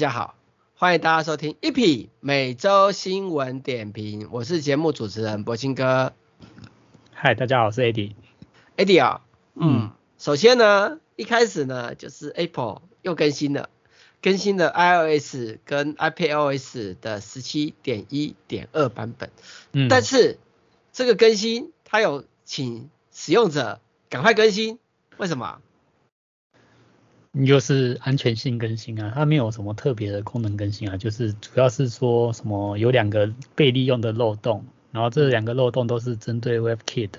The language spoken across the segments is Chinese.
大家好，欢迎大家收听 EP 每周新闻点评，我是节目主持人柏青哥。嗨，大家好，我是 Eddie。Eddie 啊，嗯，首先呢，一开始呢，就是 Apple 又更新了，更新了 iOS 跟 iPadOS 的十七点一点二版本。嗯，但是这个更新它有请使用者赶快更新，为什么？就是安全性更新啊，它没有什么特别的功能更新啊，就是主要是说什么有两个被利用的漏洞，然后这两个漏洞都是针对 WebKit，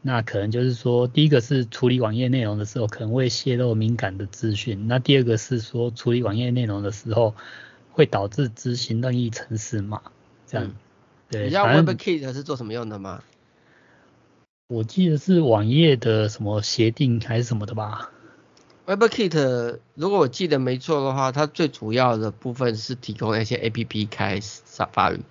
那可能就是说第一个是处理网页内容的时候可能会泄露敏感的资讯，那第二个是说处理网页内容的时候会导致执行任意程式码，这样。嗯、对，你知道 WebKit 是做什么用的吗？我记得是网页的什么协定还是什么的吧。WebKit 如果我记得没错的话，它最主要的部分是提供那些 APP 开 Safari。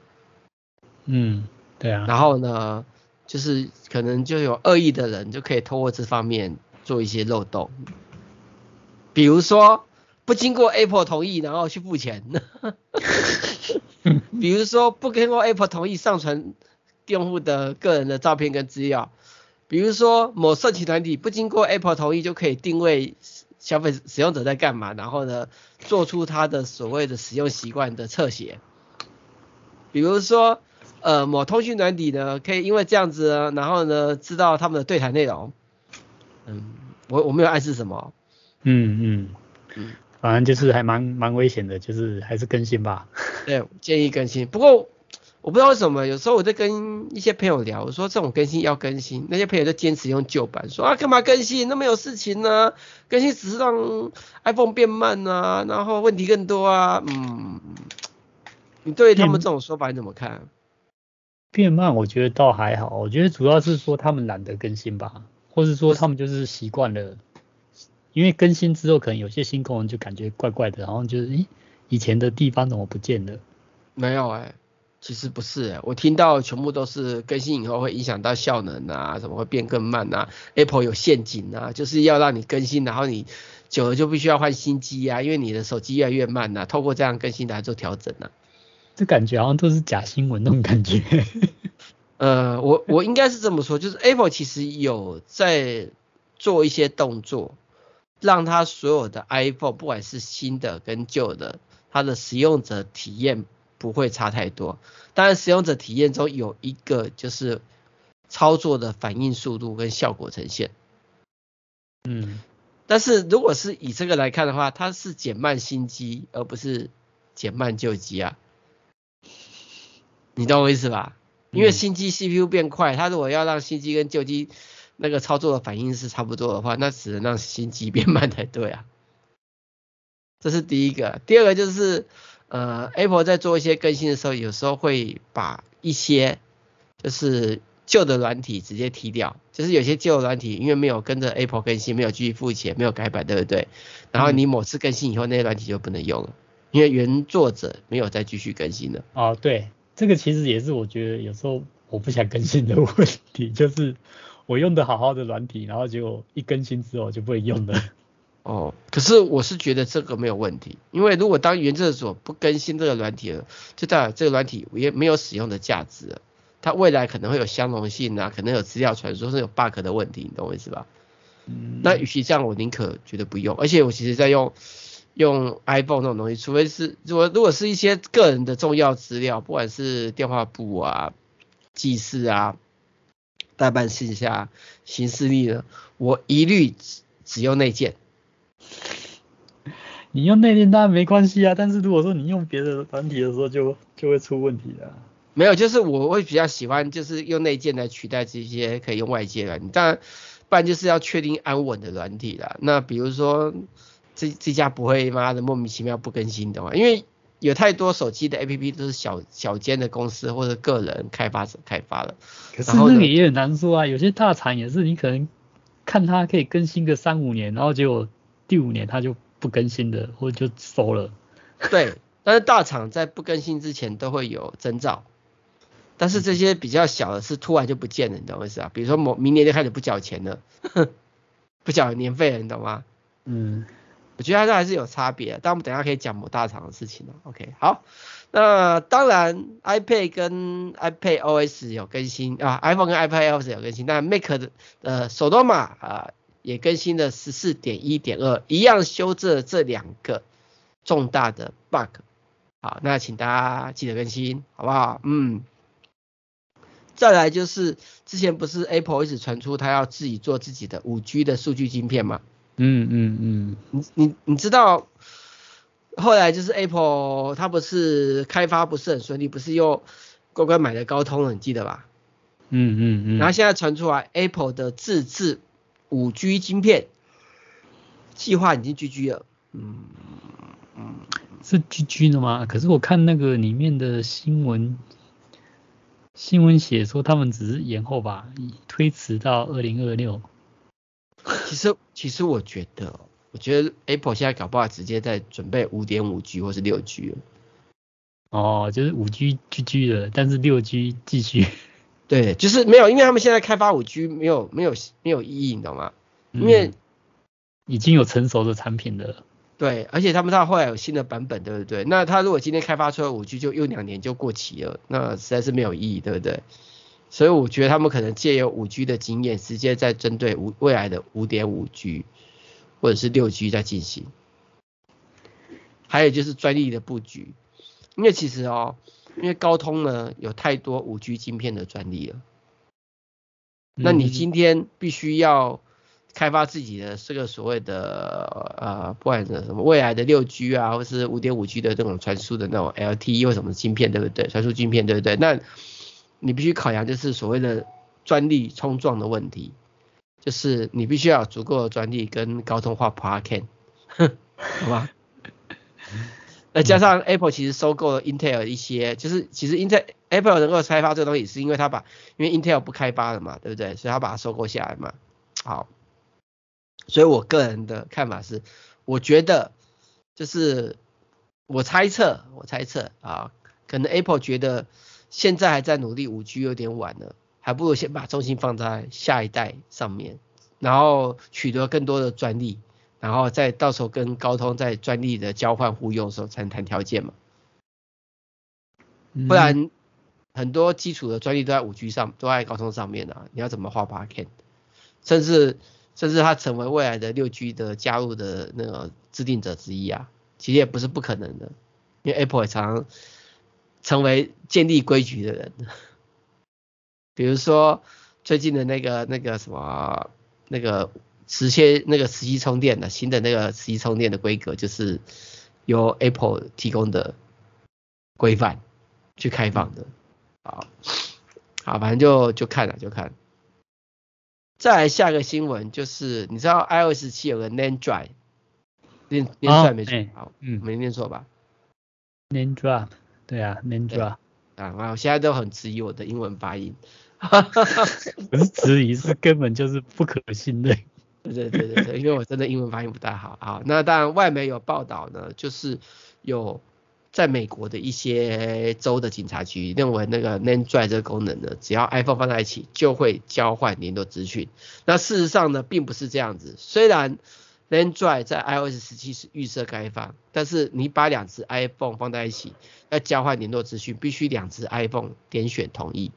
嗯，对啊。然后呢，就是可能就有恶意的人就可以透过这方面做一些漏洞，比如说不经过 Apple 同意然后去付钱，比如说不经过 Apple 同意上传用户的个人的照片跟资料，比如说某色情团体不经过 Apple 同意就可以定位。消费使用者在干嘛？然后呢，做出他的所谓的使用习惯的侧写。比如说，呃，某通讯软体呢，可以因为这样子呢，然后呢，知道他们的对谈内容。嗯，我我没有暗示什么。嗯嗯嗯，反正就是还蛮蛮危险的，就是还是更新吧。对，建议更新。不过。我不知道为什么，有时候我在跟一些朋友聊，我说这种更新要更新，那些朋友就坚持用旧版，说啊干嘛更新，那么有事情呢？更新只是让 iPhone 变慢啊，然后问题更多啊。嗯，你对他们这种说法你怎么看？变慢我觉得倒还好，我觉得主要是说他们懒得更新吧，或是说他们就是习惯了，因为更新之后可能有些新功能就感觉怪怪的，然后就是咦以前的地方怎么不见了？没有哎、欸。其实不是、欸，我听到全部都是更新以后会影响到效能啊，什么会变更慢啊？Apple 有陷阱啊，就是要让你更新，然后你久了就必须要换新机啊，因为你的手机越来越慢啊，透过这样更新来做调整啊。这感觉好像都是假新闻那种感觉。呃，我我应该是这么说，就是 Apple 其实有在做一些动作，让它所有的 iPhone 不管是新的跟旧的，它的使用者体验。不会差太多，当然使用者体验中有一个就是操作的反应速度跟效果呈现，嗯，但是如果是以这个来看的话，它是减慢新机而不是减慢旧机啊，你懂我意思吧？因为新机 CPU 变快，它如果要让新机跟旧机那个操作的反应是差不多的话，那只能让新机变慢才对啊，这是第一个，第二个就是。呃，Apple 在做一些更新的时候，有时候会把一些就是旧的软体直接踢掉，就是有些旧的软体因为没有跟着 Apple 更新，没有继续付钱，没有改版，对不对？然后你某次更新以后，那些软体就不能用了，因为原作者没有再继续更新了。哦，对，这个其实也是我觉得有时候我不想更新的问题，就是我用的好好的软体，然后结果一更新之后就不能用了。哦，可是我是觉得这个没有问题，因为如果当原作者不更新这个软体了，就代表这个软体也没有使用的价值了，它未来可能会有相容性啊，可能有资料传输，甚至有 bug 的问题，你懂我意思吧？嗯。那与其这样，我宁可觉得不用。而且我其实在用用 iPhone 这种东西，除非是如果如果是一些个人的重要资料，不管是电话簿啊、记事啊、代办事项、行事历呢，我一律只只用内建。你用内建当然没关系啊，但是如果说你用别的软体的时候就，就就会出问题了。没有，就是我会比较喜欢，就是用内建来取代这些可以用外接的软体，当然，不然就是要确定安稳的软体啦。那比如说，这这家不会妈的莫名其妙不更新的话，因为有太多手机的 APP 都是小小间的公司或者个人开发者开发的。可是那个也很难说啊，有些大厂也是，你可能看它可以更新个三五年，然后结果第五年它就。不更新的，或者就收了。对，但是大厂在不更新之前都会有征兆，但是这些比较小的是突然就不见了，你懂我意思啊？比如说某明年就开始不缴钱了，不缴年费了，你懂吗？嗯，我觉得它还是有差别，但我们等一下可以讲某大厂的事情了。OK，好，那当然 iPad 跟 iPad OS 有更新啊，iPhone 跟 iPad OS 有更新，但 Mac 的呃手动码啊也更新了十四点一点二，一样修正了这两个重大的 bug。好，那请大家记得更新，好不好？嗯。再来就是之前不是 Apple 一直传出它要自己做自己的五 G 的数据晶片吗？嗯嗯嗯。你你你知道后来就是 Apple 它不是开发不是很顺利，不是又乖乖买了高通了，你记得吧？嗯嗯嗯。然后现在传出来 Apple 的自制五 G 晶片计划已经 GG 了。嗯嗯。是 GG 的吗？可是我看那个里面的新闻。新闻写说他们只是延后吧，推迟到二零二六。其实其实我觉得，我觉得 Apple 现在搞不好直接在准备五点五 G 或是六 G 了。哦，就是五 G GG 了，但是六 G 继续。对，就是没有，因为他们现在开发五 G 没有没有没有意义，你懂吗？因为、嗯、已经有成熟的产品了。对，而且他们到后来有新的版本，对不对？那他如果今天开发出来五 G 就又两年就过期了，那实在是没有意义，对不对？所以我觉得他们可能借由五 G 的经验，直接在针对五未来的五点五 G 或者是六 G 在进行。还有就是专利的布局，因为其实哦，因为高通呢有太多五 G 晶片的专利了，那你今天必须要。开发自己的这个所谓的呃，不管是什么未来的六 G 啊，或是五点五 G 的这种传输的那种 LTE 或什么晶片，对不对？传输晶片，对不对？那你必须考量就是所谓的专利冲撞的问题，就是你必须要有足够的专利跟高通画 p a r k i n 好吧？那加上 Apple 其实收购了 Intel 一些，就是其实 Intel Apple 能够开发这个东西，是因为他把因为 Intel 不开发了嘛，对不对？所以他把它收购下来嘛。好。所以我个人的看法是，我觉得就是我猜测，我猜测啊，可能 Apple 觉得现在还在努力五 G 有点晚了，还不如先把重心放在下一代上面，然后取得更多的专利，然后再到时候跟高通在专利的交换互用的时候才能谈条件嘛。不然很多基础的专利都在五 G 上，都在高通上面啊，你要怎么画 Parken，甚至。甚至它成为未来的六 G 的加入的那个制定者之一啊，其实也不是不可能的，因为 Apple 也常常成为建立规矩的人，比如说最近的那个那个什么那个磁吸那个磁吸充电的新的那个磁吸充电的规格，就是由 Apple 提供的规范去开放的，好，好，反正就就看了就看。再来下个新闻就是，你知道 iOS 七有个 NAND，念念出来没错，好，嗯，没念错吧？NAND drop，对啊，NAND drop，啊，我现在都很质疑我的英文发音，不是质疑，是根本就是不可信的。对对对对对，因为我真的英文发音不太好，啊，那当然外媒有报道呢，就是有。在美国的一些州的警察局认为，那个 NAND drive 这个功能呢，只要 iPhone 放在一起就会交换联络资讯。那事实上呢，并不是这样子。虽然 NAND drive 在 iOS 十七是预设开放，但是你把两只 iPhone 放在一起要交换联络资讯，必须两只 iPhone 点选同意，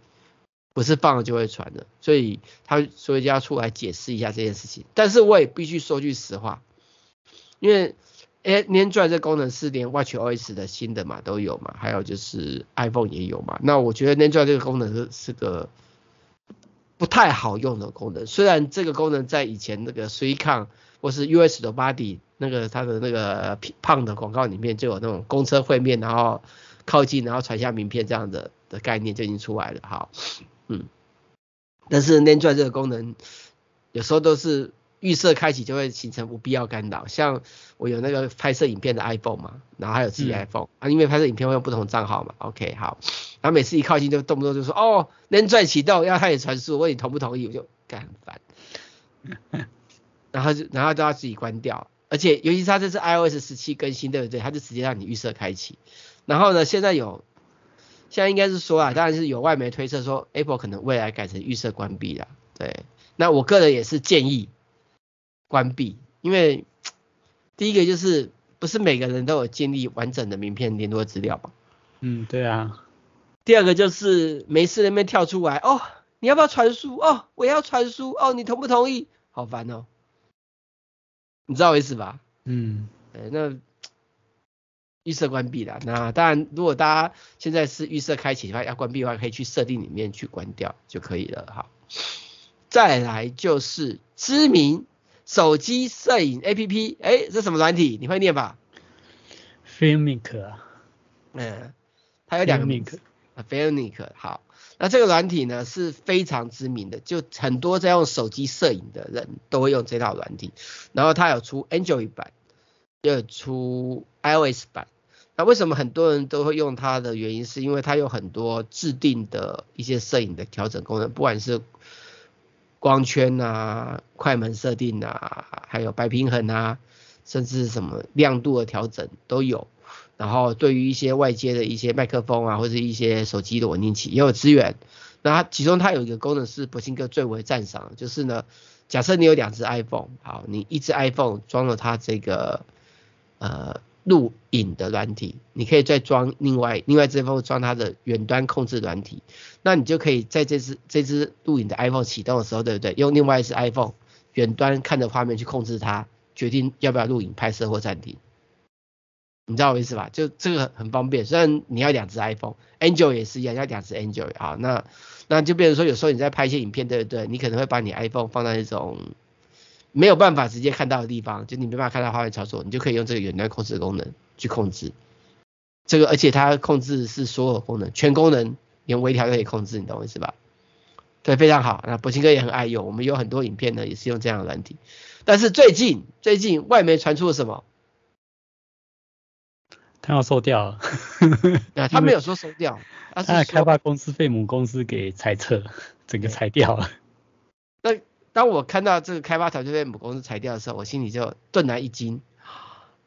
不是放了就会传的。所以他所以就要出来解释一下这件事情。但是我也必须说句实话，因为。哎，连转这功能是连 watchOS 的新的嘛都有嘛，还有就是 iPhone 也有嘛。那我觉得连转这个功能是是个不太好用的功能。虽然这个功能在以前那个 3CON 或是 US 的 Body 那个它的那个胖的广告里面就有那种公车会面，然后靠近然后传下名片这样的的概念就已经出来了。好，嗯，但是连转这个功能有时候都是。预设开启就会形成不必要干扰，像我有那个拍摄影片的 iPhone 嘛，然后还有自己 iPhone、嗯、啊，因为拍摄影片会用不同账号嘛，OK 好，然后每次一靠近就动不动就说哦，连转启动要开始传输，我问你同不同意，我就干很烦，然后就然后都要自己关掉，而且尤其是它这是 iOS 十七更新对不对？它就直接让你预设开启，然后呢，现在有现在应该是说啊，当然是有外媒推测说 Apple 可能未来改成预设关闭了，对，那我个人也是建议。关闭，因为第一个就是不是每个人都有建立完整的名片联络资料吧？嗯，对啊。第二个就是没事那边跳出来哦，你要不要传输？哦，我要传输。哦，你同不同意？好烦哦。你知道我意思吧？嗯，对，那预设关闭了。那当然，如果大家现在是预设开启的话，要关闭的话，可以去设定里面去关掉就可以了。好，再来就是知名手机摄影 APP，哎，这什么软体？你会念吧？Filmic 啊，嗯，它有两个名字。Filmic 好，那这个软体呢是非常知名的，就很多在用手机摄影的人都会用这套软体。然后它有出 Android 版，要出 iOS 版。那为什么很多人都会用它的原因，是因为它有很多制定的一些摄影的调整功能，不管是光圈啊、快门设定啊，还有白平衡啊，甚至什么亮度的调整都有。然后对于一些外接的一些麦克风啊，或者一些手机的稳定器也有资源。那它其中它有一个功能是博兴哥最为赞赏，就是呢，假设你有两只 iPhone，好，你一只 iPhone 装了它这个呃录影的软体，你可以再装另外另外一只 iPhone 装它的远端控制软体，那你就可以在这只这只录影的 iPhone 启动的时候，对不对？用另外一只 iPhone 远端看着画面去控制它，决定要不要录影、拍摄或暂停。你知道我意思吧？就这个很方便，虽然你要两只 iPhone，Android 也是一样，要两只 Android 啊。那那就变成说，有时候你在拍一些影片，对不对？你可能会把你 iPhone 放在一种没有办法直接看到的地方，就你没办法看到画面操作，你就可以用这个远端控制的功能去控制这个，而且它控制是所有功能，全功能连微调都可以控制，你懂我意思吧？对，非常好。那柏青哥也很爱用，我们有很多影片呢，也是用这样的软体。但是最近最近外媒传出了什么？他要收掉了，他没有说收掉，他是开发公司被母公司给裁撤，整个裁掉了。那当我看到这个开发团队被母公司裁掉的时候，我心里就顿然一惊，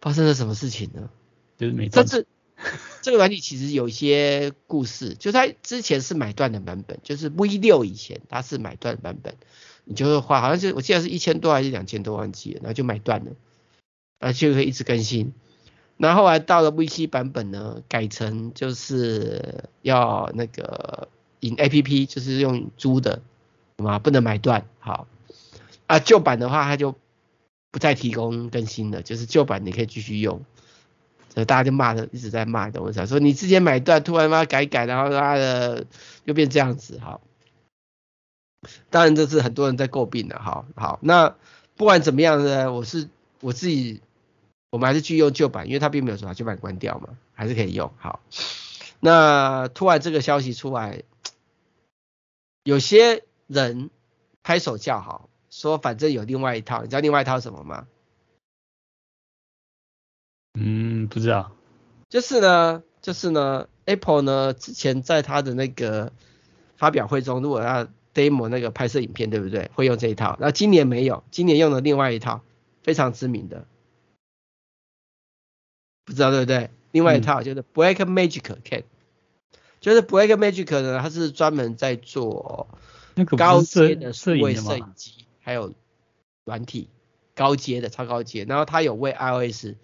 发生了什么事情呢？就是没。这是这个软体其实有一些故事，就它之前是买断的版本，就是 V 六以前它是买断版本，你就会花好像是我记得是一千多还是两千多万几，然后就买断了，啊就可以一直更新。那后后来到了 V 七版本呢，改成就是要那个引 APP，就是用租的，嘛不能买断。好，啊旧版的话它就不再提供更新了，就是旧版你可以继续用。所以大家就骂的一直在骂，懂我意思？说你之前买断，突然妈改改，然后他的又变这样子，好。当然这是很多人在诟病的，好好。那不管怎么样呢，我是我自己。我们还是继续用旧版，因为它并没有说把旧版关掉嘛，还是可以用。好，那突然这个消息出来，有些人拍手叫好，说反正有另外一套，你知道另外一套什么吗？嗯，不知道。就是呢，就是呢，Apple 呢之前在它的那个发表会中，如果要 demo 那个拍摄影片，对不对？会用这一套。那今年没有，今年用了另外一套，非常知名的。不知道对不对？另外一套就是 Blackmagic Cat，、嗯、就是 Blackmagic 呢，它是专门在做高阶的数位摄影机，还有软体高阶的超高阶，然后它有为 iOS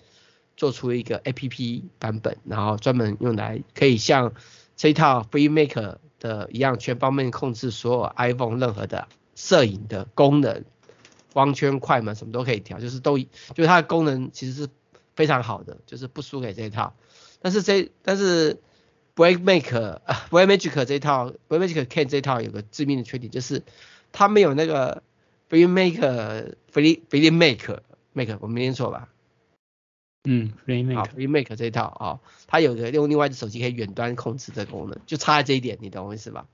做出一个 APP 版本，然后专门用来可以像这套 Filmic 的一样，全方面控制所有 iPhone 任何的摄影的功能，光圈、快门什么都可以调，就是都就是它的功能其实是。非常好的，就是不输给这一套，但是这但是 Blackmagic 啊 Blackmagic 这一套 Break Magic Can 这一套有个致命的缺点，就是它没有那个 Filmic Filmic Make 我没念错吧？嗯 film make film make 这一套啊、哦，它有个用另外一只手机可以远端控制的功能，就差在这一点，你懂我意思吧？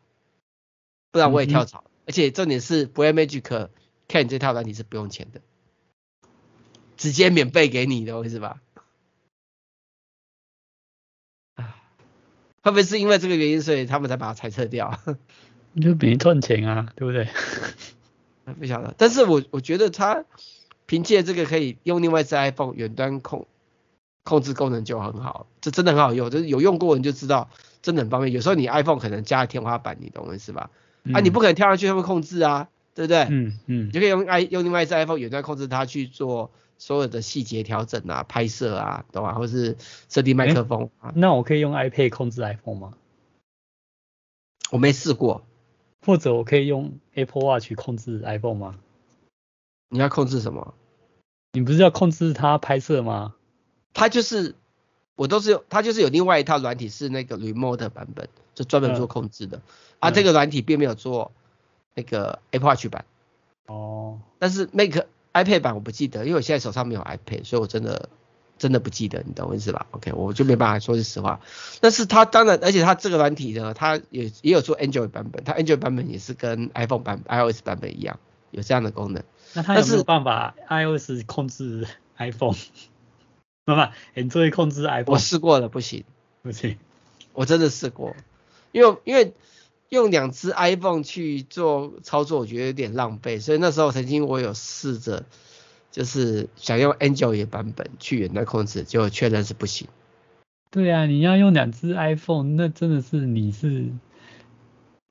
不然我也跳槽，嗯、而且重点是 Blackmagic Cam 这套软体是不用钱的。直接免费给你的，我意思吧？啊，会不会是因为这个原因，所以他们才把它裁撤掉？你 就没赚钱啊，对不对？不晓得，但是我我觉得它凭借这个可以用另外一只 iPhone 远端控控制功能就很好，这真的很好用，就是有用过人就知道，真的很方便。有时候你 iPhone 可能加了天花板，你懂我意思吧？嗯、啊，你不可能跳上去他们控制啊，对不对？嗯嗯，你就可以用 i 用另外一只 iPhone 远端控制它去做。所有的细节调整啊、拍摄啊，懂吗？或是设定麦克风啊。那我可以用 iPad 控制 iPhone 吗？我没试过。或者我可以用 Apple Watch 控制 iPhone 吗？你要控制什么？你不是要控制它拍摄吗？它就是，我都是有，它就是有另外一套软体是那个 Remote 版本，就专门做控制的。嗯、啊，这个软体并没有做那个 Apple Watch 版。哦。但是 Make iPad 版我不记得，因为我现在手上没有 iPad，所以我真的。真的不记得，你懂我意思吧？OK，我就没办法说是实话。但是它当然，而且它这个软体呢，它也也有做 Android 版本，它 Android 版本也是跟 iPhone 版 iOS 版本一样，有这样的功能。那它有没有办法 iOS 控制 iPhone？不不，Android 控制 iPhone？我试过了，不行，不行。我真的试过，因为因为用两只 iPhone 去做操作，我觉得有点浪费，所以那时候曾经我有试着。就是想用 Android 版本去远端控制，结果确认是不行。对啊，你要用两只 iPhone，那真的是你是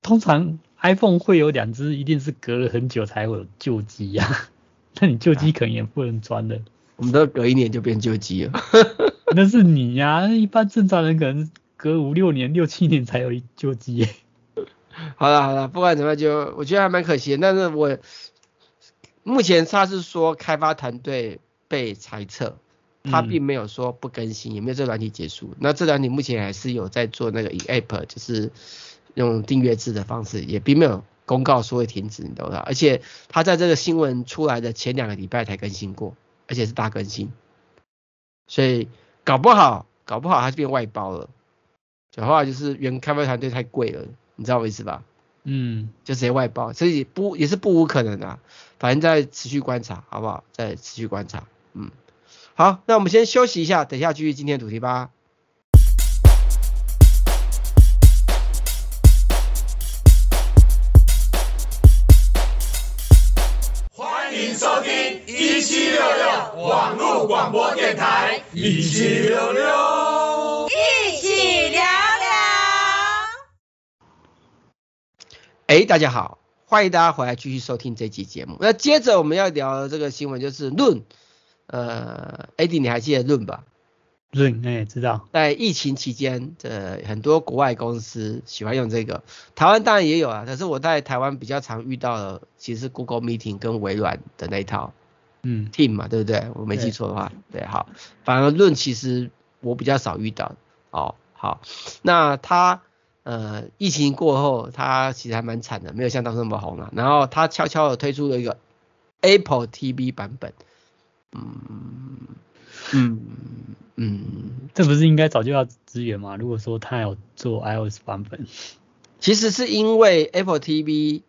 通常 iPhone 会有两只，一定是隔了很久才会有旧机呀。那你旧机可能也不能装的。我们都隔一年就变旧机了。那是你呀，一般正常人可能隔五六年、六七年才有一旧机。好了好了，不管怎么样，就我觉得还蛮可惜的，但是我。目前他是说开发团队被裁撤，他并没有说不更新，嗯、也没有这软体结束。那这软体目前还是有在做那个 in-app，就是用订阅制的方式，也并没有公告说会停止，你懂吧。而且他在这个新闻出来的前两个礼拜才更新过，而且是大更新，所以搞不好，搞不好他就变外包了。讲话就是原开发团队太贵了，你知道我意思吧？嗯，就直接外包，所以不也是不无可能的啊，反正再持续观察，好不好？再持续观察，嗯，好，那我们先休息一下，等一下继续今天的主题吧。欢迎收听一七六六网络广播电台，一七六六，一起聊。哎，大家好，欢迎大家回来继续收听这期节目。那接着我们要聊的这个新闻就是论，呃，AD 你还记得论吧？论，哎，知道。在疫情期间，呃，很多国外公司喜欢用这个，台湾当然也有啊。可是我在台湾比较常遇到的，其实是 Google Meeting 跟微软的那一套，嗯，Team 嘛，对不对？我没记错的话，对，对，好。反而论其实我比较少遇到。哦，好，那他。呃，疫情过后，它其实还蛮惨的，没有像当时那么红了。然后它悄悄的推出了一个 Apple TV 版本。嗯嗯嗯，这不是应该早就要支援吗？如果说它有做 iOS 版本，其实是因为 Apple TV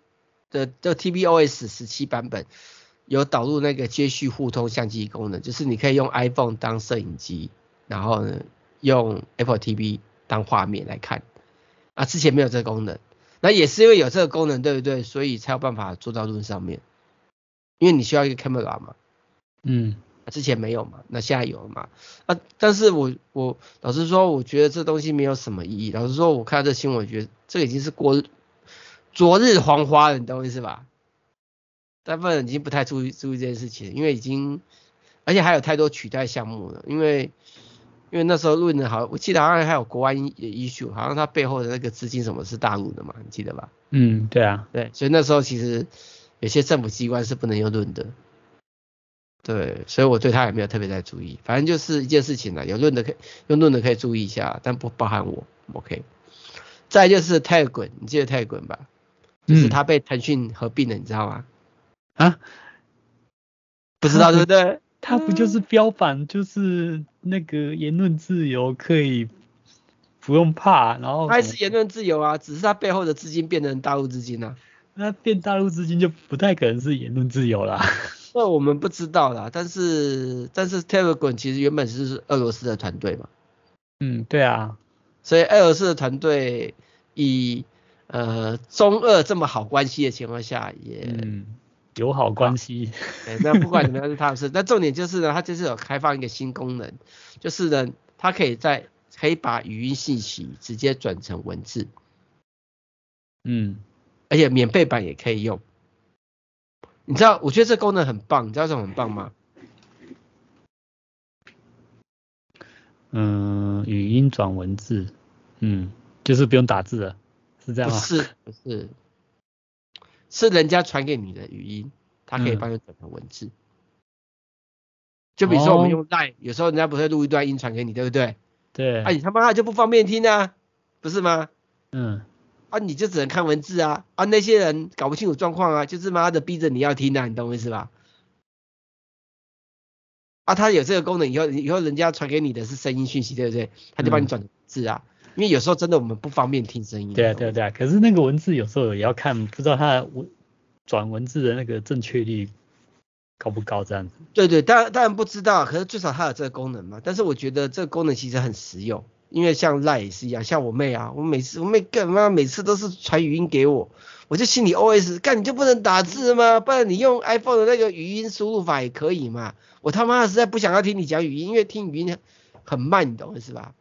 的的 tvOS 十七版本有导入那个接续互通相机功能，就是你可以用 iPhone 当摄影机，然后呢用 Apple TV 当画面来看。啊，之前没有这个功能，那也是因为有这个功能，对不对？所以才有办法做到论上面，因为你需要一个 camera 嘛，嗯，之前没有嘛，那现在有了嘛，啊，但是我我老实说，我觉得这东西没有什么意义。老实说，我看到这新闻，我觉得这个已经是过昨日黄花了，你懂我意思吧？大部分人已经不太注意注意这件事情，因为已经，而且还有太多取代项目了，因为。因为那时候论的好，我记得好像还有国安 issue，好像他背后的那个资金什么是大陆的嘛，你记得吧？嗯，对啊，对，所以那时候其实有些政府机关是不能用论的，对，所以我对他也没有特别在注意，反正就是一件事情了，有论的可以用论的可以注意一下，但不包含我，OK。再就是 Telegram，你记得 Telegram 吧？就是他被腾讯合并了，你知道吗？啊？不知道对不对？它不就是标榜就是那个言论自由可以不用怕，然后还是言论自由啊，只是他背后的资金变成大陆资金啊。那变大陆资金就不太可能是言论自由啦。那我们不知道啦，但是但是 Telegram 其实原本是俄罗斯的团队嘛。嗯，对啊。所以俄罗斯的团队以呃中俄这么好关系的情况下也。嗯友好关系，对，那不管怎么样是他的事。那重点就是呢，它这次有开放一个新功能，就是呢，它可以在可以把语音信息直接转成文字，嗯，而且免费版也可以用。你知道，我觉得这功能很棒，你知道这种很棒吗？嗯，语音转文字，嗯，就是不用打字了，是这样吗？不是，不是，是人家传给你的语音，它可以帮你转成文字。嗯、就比如说我们用 LINE，、哦、有时候人家不是录一段音传给你，对不对？对。啊，你他妈的就不方便听啊，不是吗？嗯。啊，你就只能看文字啊，啊，那些人搞不清楚状况啊，就是妈的逼着你要听啊，你懂我意思吧？啊，他有这个功能以后，以后人家传给你的是声音讯息，对不对？他就帮你转字啊，嗯、因为有时候真的我们不方便听声音。对啊，对啊，对啊。可是那个文字有时候也要看，不知道它文转文字的那个正确率高不高这样子。对对，当然当然不知道，可是至少它有这个功能嘛。但是我觉得这个功能其实很实用，因为像 LINE 也是一样，像我妹啊，我每次我妹干嘛每次都是传语音给我，我就心里 OS，干你就不能打字吗？不然你用 iPhone 的那个语音输入法也可以嘛。我他妈的实在不想要听你讲语音，因为听语音很慢，你懂是吧？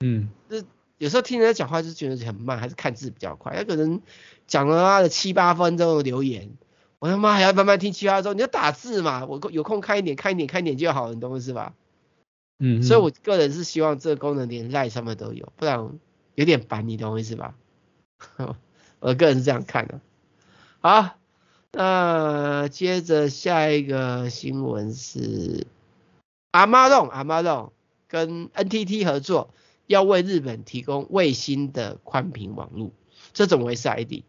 嗯，就是有时候听人家讲话就觉得很慢，还是看字比较快。他可能讲了他的七八分钟的留言，我他妈还要慢慢听七八分钟，你就打字嘛？我有空看一点，看一点，看一点就好了，你懂我意思吧？嗯，所以我个人是希望这个功能连 LINE 上面都有，不然有点烦，你懂我意思吧？我个人是这样看的。好。那接着下一个新闻是 Amazon，Amazon 跟 NTT 合作，要为日本提供卫星的宽频网络，这怎么回事？ID？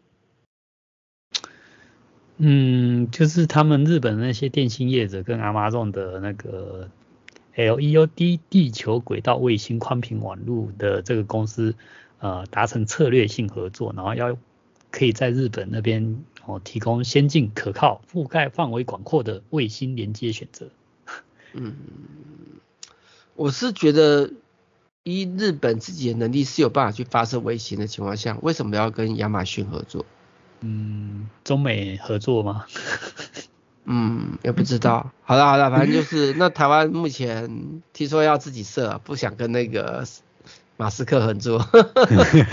嗯，就是他们日本那些电信业者跟 Amazon 的那个 LEOD 地球轨道卫星宽频网络的这个公司，呃，达成策略性合作，然后要可以在日本那边。哦，提供先进、可靠、覆盖范围广阔的卫星连接选择。嗯，我是觉得，依日本自己的能力是有办法去发射卫星的情况下，为什么要跟亚马逊合作？嗯，中美合作吗？嗯，也不知道。好了好了，反正就是 那台湾目前听说要自己设，不想跟那个马斯克合作。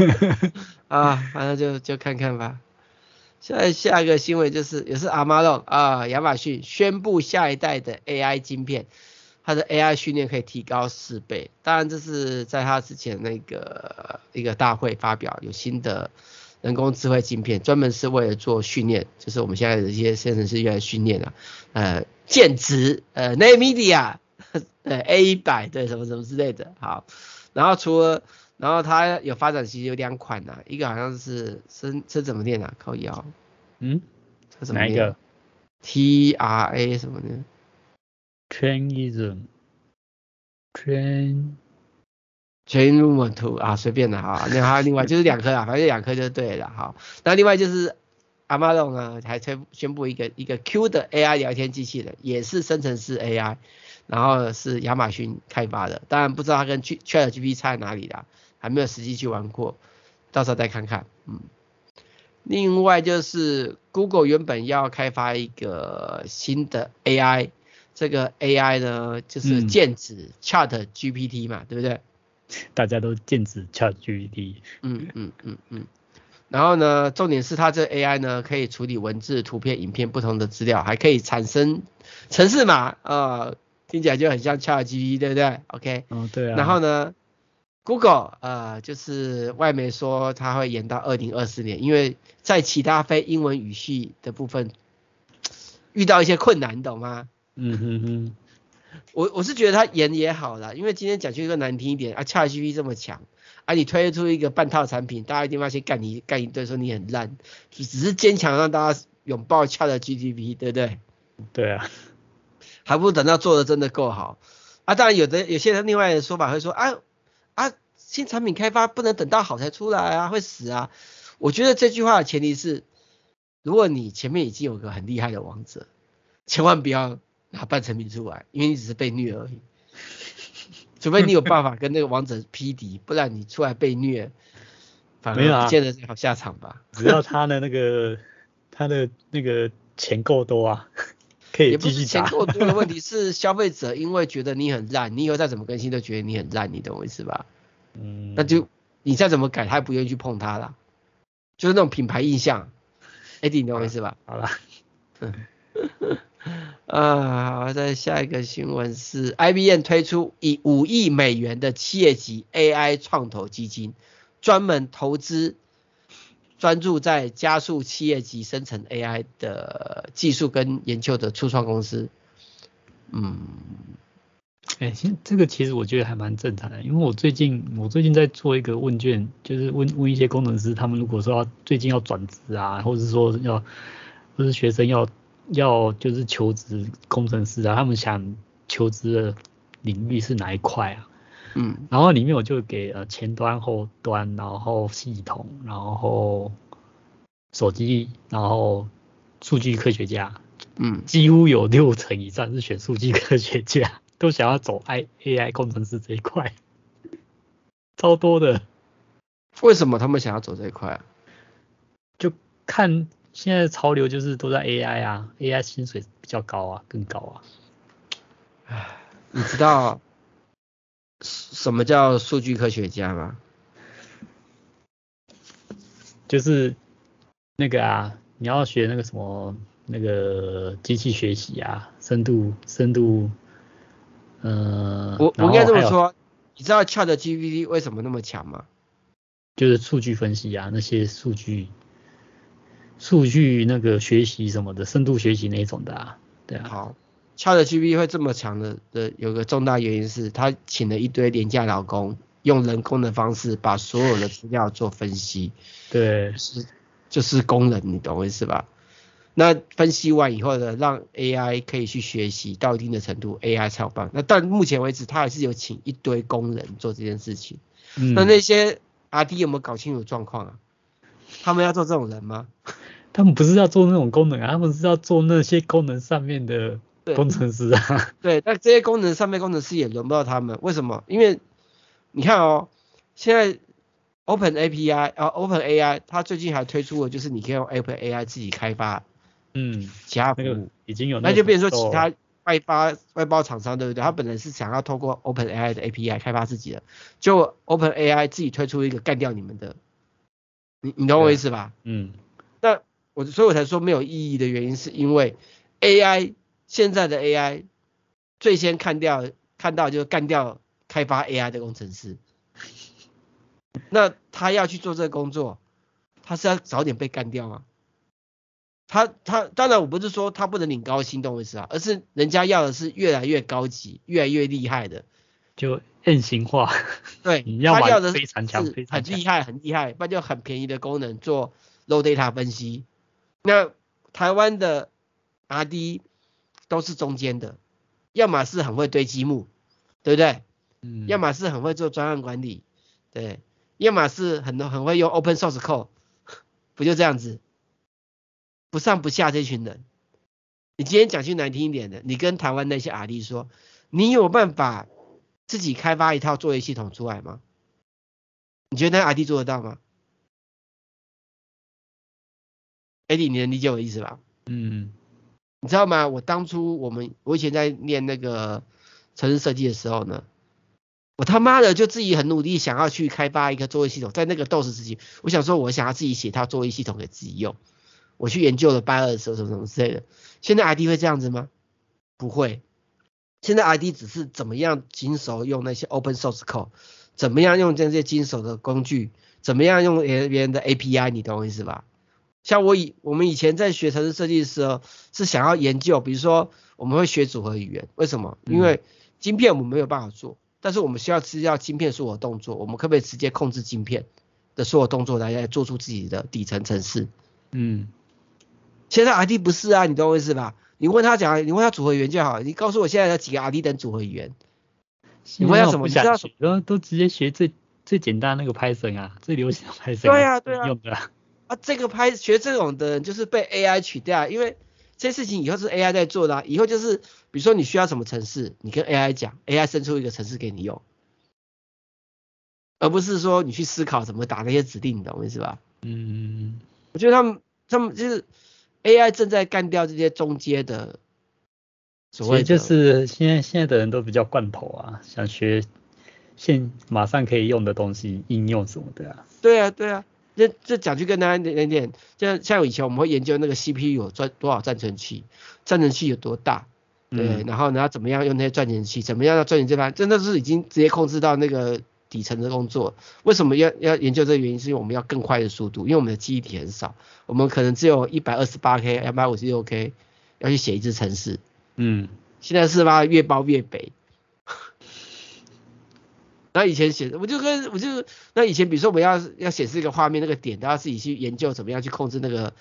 啊，反正就就看看吧。下下一个新闻就是也是 Amazon 啊，亚马逊宣布下一代的 AI 晶片，它的 AI 训练可以提高四倍。当然这是在它之前那个一个大会发表，有新的人工智慧晶片，专门是为了做训练，就是我们现在的一些生成式用来训练啊，呃，剑指呃 NVIDIA 呃 A100 对什么什么之类的。好，然后除了然后它有发展其实有两款呐、啊，一个好像是是是怎么念啊？靠腰，嗯，这怎么念？哪一个？T R A 什么的？Trainism，Train Trainism Two 啊，随便的哈。那还有另外 就是两颗啊，反正两颗就对了。哈，那另外就是 Amazon 呢，还宣宣布一个一个 Q 的 AI 聊天机器人，也是生成式 AI，然后是亚马逊开发的，当然不知道它跟 ChatGPT 差在哪里啦。还没有实际去玩过，到时候再看看。嗯，另外就是 Google 原本要开发一个新的 AI，这个 AI 呢就是剑指 ChatGPT 嘛，嗯、对不对？大家都剑指 ChatGPT。嗯嗯嗯嗯。然后呢，重点是它这个 AI 呢可以处理文字、图片、影片不同的资料，还可以产生程式码啊、呃，听起来就很像 ChatGPT，对不对？OK。哦，对啊。然后呢？Google 呃，就是外媒说它会延到二零二四年，因为在其他非英文语系的部分遇到一些困难，你懂吗？嗯哼哼，我我是觉得他演也好啦，因为今天讲句一个难听一点啊，ChatGPT 这么强啊，你推出一个半套产品，大家一定要先干你干一顿，说你很烂，只是坚强让大家拥抱 ChatGPT，对不对？对啊，还不如等到做的真的够好啊。当然有的有些人另外的说法会说啊。啊，新产品开发不能等到好才出来啊，会死啊！我觉得这句话的前提是，如果你前面已经有个很厉害的王者，千万不要拿半成品出来，因为你只是被虐而已。除非你有办法跟那个王者匹敌，不然你出来被虐，反而不见得是好下场吧。只要他的那个他的那个钱够多啊，可以继续钱够多的问题，是消费者因为觉得你很烂，你以后再怎么更新都觉得你很烂，你懂我意思吧？嗯，那就你再怎么改，他也不愿意去碰它了，就是那种品牌印象，Eddie，你懂我意思吧？好了，啊，好，再下一个新闻是 IBM 推出以五亿美元的企业级 AI 创投基金，专门投资专注在加速企业级生成 AI 的技术跟研究的初创公司。嗯，哎、欸，现这个其实我觉得还蛮正常的，因为我最近我最近在做一个问卷，就是问问一些工程师，他们如果说要最近要转职啊，或者是说要，或是学生要。要就是求职工程师啊，他们想求职的领域是哪一块啊？嗯，然后里面我就给呃前端、后端，然后系统，然后手机，然后数据科学家，嗯，几乎有六成以上是选数据科学家，都想要走 I AI 工程师这一块，超多的。为什么他们想要走这一块啊？就看。现在潮流就是都在 AI 啊，AI 薪水比较高啊，更高啊。唉，你知道什么叫数据科学家吗？就是那个啊，你要学那个什么那个机器学习啊，深度深度，嗯、呃，我我应该这么说，你知道 ChatGPT 为什么那么强吗？就是数据分析啊，那些数据。数据那个学习什么的，深度学习那种的啊，对啊。好，ChatGPT 会这么强的的有个重大原因是，他请了一堆廉价劳工，用人工的方式把所有的资料做分析。对，是就是工人，你懂我意思吧？那分析完以后呢，让 AI 可以去学习到一定的程度，AI 才有办法。那但目前为止，他还是有请一堆工人做这件事情。嗯。那那些 RD 有没有搞清楚状况啊？他们要做这种人吗？他们不是要做那种功能啊，他们是要做那些功能上面的工程师啊。对，那这些功能上面工程师也轮不到他们，为什么？因为你看哦，现在 Open API 啊，Open AI，它最近还推出了，就是你可以用 Open AI 自己开发，嗯，其他服务、那个、已经有，那就变成说其他外发外包厂商对不对？他本来是想要透过 Open AI 的 API 开发自己的，就 Open AI 自己推出一个干掉你们的，你你懂我意思吧？嗯，那。我所以我才说没有意义的原因，是因为 AI 现在的 AI 最先看掉看到就是干掉开发 AI 的工程师，那他要去做这个工作，他是要早点被干掉吗？他他当然我不是说他不能领高薪，懂我意思啊？而是人家要的是越来越高级、越来越厉害的，就硬型化。对，你要他要的非常强、很厉害、很厉害，不然就很便宜的功能做 low data 分析。那台湾的 RD 都是中间的，要么是很会堆积木，对不对？嗯。要么是很会做专案管理，对。要么是很很会用 open source code，不就这样子？不上不下这群人。你今天讲句难听一点的，你跟台湾那些 RD 说，你有办法自己开发一套作业系统出来吗？你觉得那 RD 做得到吗？Eddie，你能理解我的意思吧？嗯，你知道吗？我当初我们我以前在念那个城市设计的时候呢，我他妈的就自己很努力想要去开发一个作业系统，在那个 DOS 时期，我想说我想要自己写套作业系统给自己用，我去研究了 BIOS 什么什么之类的。现在 ID 会这样子吗？不会。现在 ID 只是怎么样经手用那些 open source code，怎么样用这些经手的工具，怎么样用别人的 API，你懂我意思吧？像我以我们以前在学城市设计的时候，是想要研究，比如说我们会学组合语言，为什么？因为晶片我们没有办法做，但是我们需要知道晶片所有动作，我们可不可以直接控制晶片的所有动作来来做出自己的底层程式？嗯，现在 RD 不是啊，你懂我意思吧？你问他讲，你问他组合语言就好，你告诉我现在有几个 RD 等组合语言？你问他什么？你知道什么都直接学最最简单那个 Python 啊，最流行的 Python。对啊，对啊，用的。啊，这个拍学这种的人就是被 AI 取代，因为这些事情以后是 AI 在做的啊，以后就是比如说你需要什么城市，你跟 AI 讲，AI 生出一个城市给你用，而不是说你去思考怎么打那些指令，你懂我意思吧？嗯，我觉得他们他们就是 AI 正在干掉这些中阶的，所以就是现在现在的人都比较罐头啊，想学现马上可以用的东西应用什么的啊。对啊，对啊。这这讲句更难听点，像像以前我们会研究那个 CPU 有装多少暂存器，暂存器有多大，对，然后然后怎么样用那些赚钱器，怎么样要赚钱这盘，真的是已经直接控制到那个底层的工作。为什么要要研究这个原因？是因为我们要更快的速度，因为我们的记忆体很少，我们可能只有一百二十八 K、两百五十六 K，要去写一次程式。嗯，现在是吧？越包越北。那以前写，我就跟我就那以前，比如说我们要要显示一个画面，那个点都要自己去研究怎么样去控制那个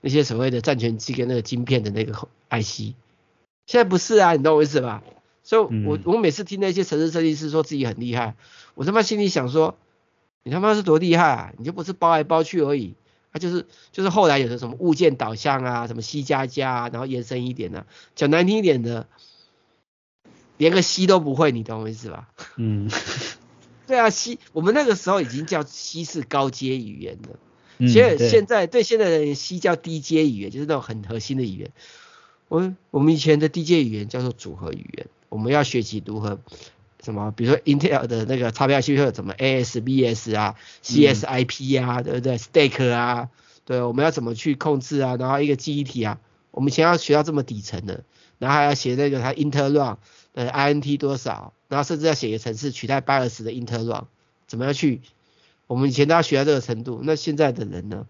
那些所谓的占权机跟那个晶片的那个 IC。现在不是啊，你懂我意思吧？所以我，我、每次听那些城市设计师说自己很厉害，我他妈心里想说，你他妈是多厉害啊？你就不是包来包去而已，他、啊、就是就是后来有的什么物件导向啊，什么 C 加加啊，然后延伸一点的、啊，讲难听一点的，连个 C 都不会，你懂我意思吧？嗯，对啊，C 我们那个时候已经叫 C 是高阶语言了，所以现在对现在的人 C 叫低阶语言，就是那种很核心的语言。我我们以前的低阶语言叫做组合语言，我们要学习如何什么，比如说 Intel 的那个 x86 怎么 ASBS 啊，CSIP 啊，对不对？Stack 啊，对，我们要怎么去控制啊？然后一个记忆体啊，我们以前要学到这么底层的，然后还要学那个它 interrun 呃 INT 多少，然后甚至要写一个程式取代 BIOS 的 interrun，怎么样去？我们以前都要学到这个程度，那现在的人呢？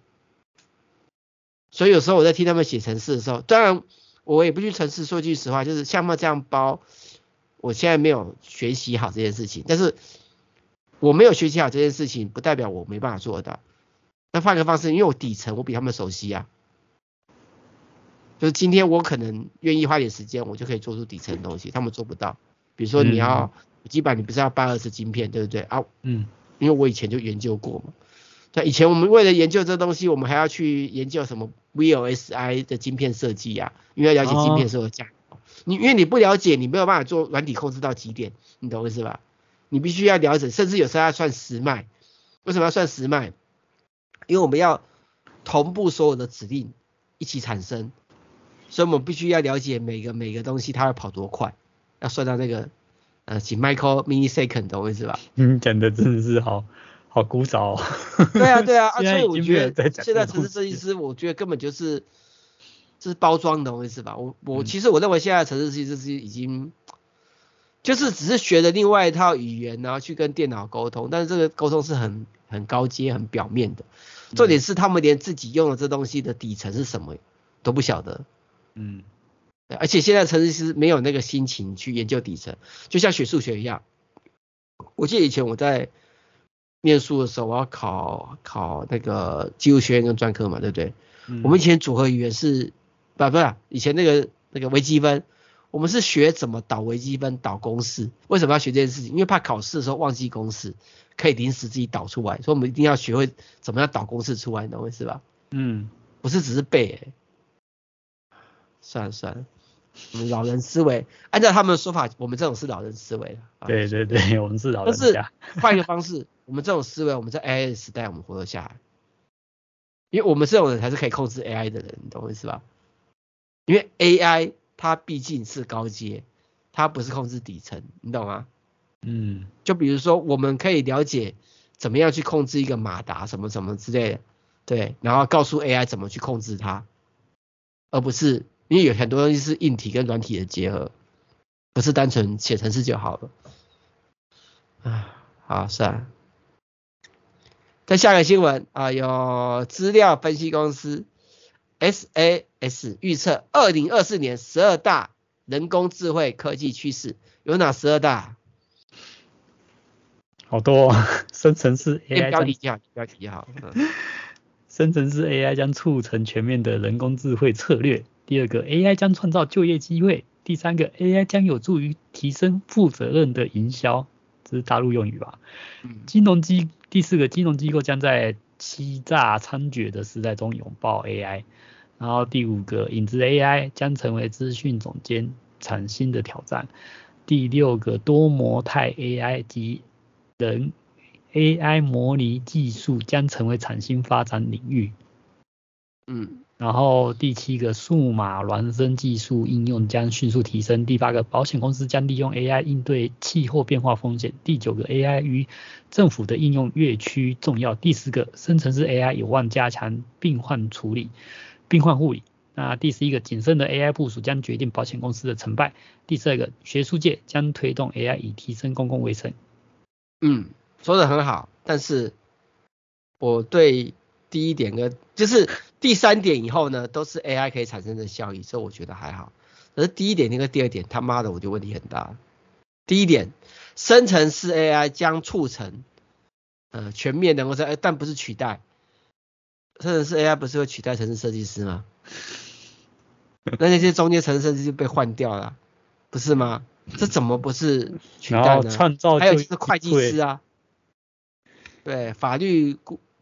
所以有时候我在听他们写程式的时候，当然。我也不去程式，说句实话，就是像他这样包，我现在没有学习好这件事情。但是我没有学习好这件事情，不代表我没办法做到。那换个方式，因为我底层我比他们熟悉啊，就是今天我可能愿意花点时间，我就可以做出底层的东西，他们做不到。比如说你要，基本上你不是要八二十晶片，对不对啊？嗯，因为我以前就研究过嘛。对，以前我们为了研究这东西，我们还要去研究什么 VLSI 的晶片设计啊，因为要了解晶片所有价。你因为你不了解，你没有办法做软体控制到极点，你懂我意思吧？你必须要了解，甚至有时候要算时脉。为什么要算时脉？因为我们要同步所有的指令一起产生，所以我们必须要了解每个每个东西它会跑多快，要算到那个呃几 micro millisecond，懂我意思吧？嗯，讲的真的是好。好古早，哦，对啊对 啊，啊所以我觉得现在城市设计师，我觉得根本就是这是包装的，懂我意思吧？我我其实我认为现在城市设计师已经就是只是学了另外一套语言，然后去跟电脑沟通，但是这个沟通是很很高阶、很表面的。重点是他们连自己用的这东西的底层是什么都不晓得。嗯，而且现在程式师没有那个心情去研究底层，就像学数学一样。我记得以前我在。念书的时候，我要考考那个技术学院跟专科嘛，对不对？嗯、我们以前组合语言是，不不是，以前那个那个微积分，我们是学怎么导微积分、导公式。为什么要学这件事情？因为怕考试的时候忘记公式，可以临时自己导出来，所以我们一定要学会怎么样导公式出来，你懂我意思吧？嗯，不是只是背、欸。算了算了，我们老人思维，按照他们的说法，我们这种是老人思维了。对对对，我们是老人家。但是换一个方式。我们这种思维，我们在 AI 的时代，我们活得下来，因为我们这种人才是可以控制 AI 的人，你懂我意思吧？因为 AI 它毕竟是高阶，它不是控制底层，你懂吗？嗯，就比如说，我们可以了解怎么样去控制一个马达，什么什么之类的，对，然后告诉 AI 怎么去控制它，而不是因为有很多东西是硬体跟软体的结合，不是单纯写程式就好了。啊，好，算了。再下个新闻啊，有资料分析公司 SAS 预测二零二四年十二大人工智慧科技趋势有哪十二大？好多、哦，生成式 AI 标题记好，标题记好。生成式 AI 将促成全面的人工智慧策略。第二个，AI 将创造就业机会。第三个，AI 将有助于提升负责任的营销。这是大陆用语吧？金融机第四个金融机构将在欺诈猖獗的时代中拥抱 AI。然后第五个影子 AI 将成为资讯总监产新的挑战。第六个多模态 AI 及人 AI 模拟技术将成为产新发展领域。嗯。然后第七个数码孪生技术应用将迅速提升。第八个保险公司将利用 AI 应对气候变化风险。第九个 AI 与政府的应用越趋重要。第十个生成式 AI 有望加强病患处理、病患护理、那第十一个，谨慎的 AI 部署将决定保险公司的成败。第十二个，学术界将推动 AI 以提升公共卫生。嗯，说得很好，但是我对第一点跟就是第三点以后呢，都是 AI 可以产生的效益，所以我觉得还好。可是第一点那个第二点，他妈的，我觉得问题很大。第一点，生成式 AI 将促成呃全面能够在，但不是取代。生成式 AI 不是会取代城市设计师吗？那那些中间城市设计师就被换掉了，不是吗？这怎么不是取代呢？创造还有就是会计师啊，对，法律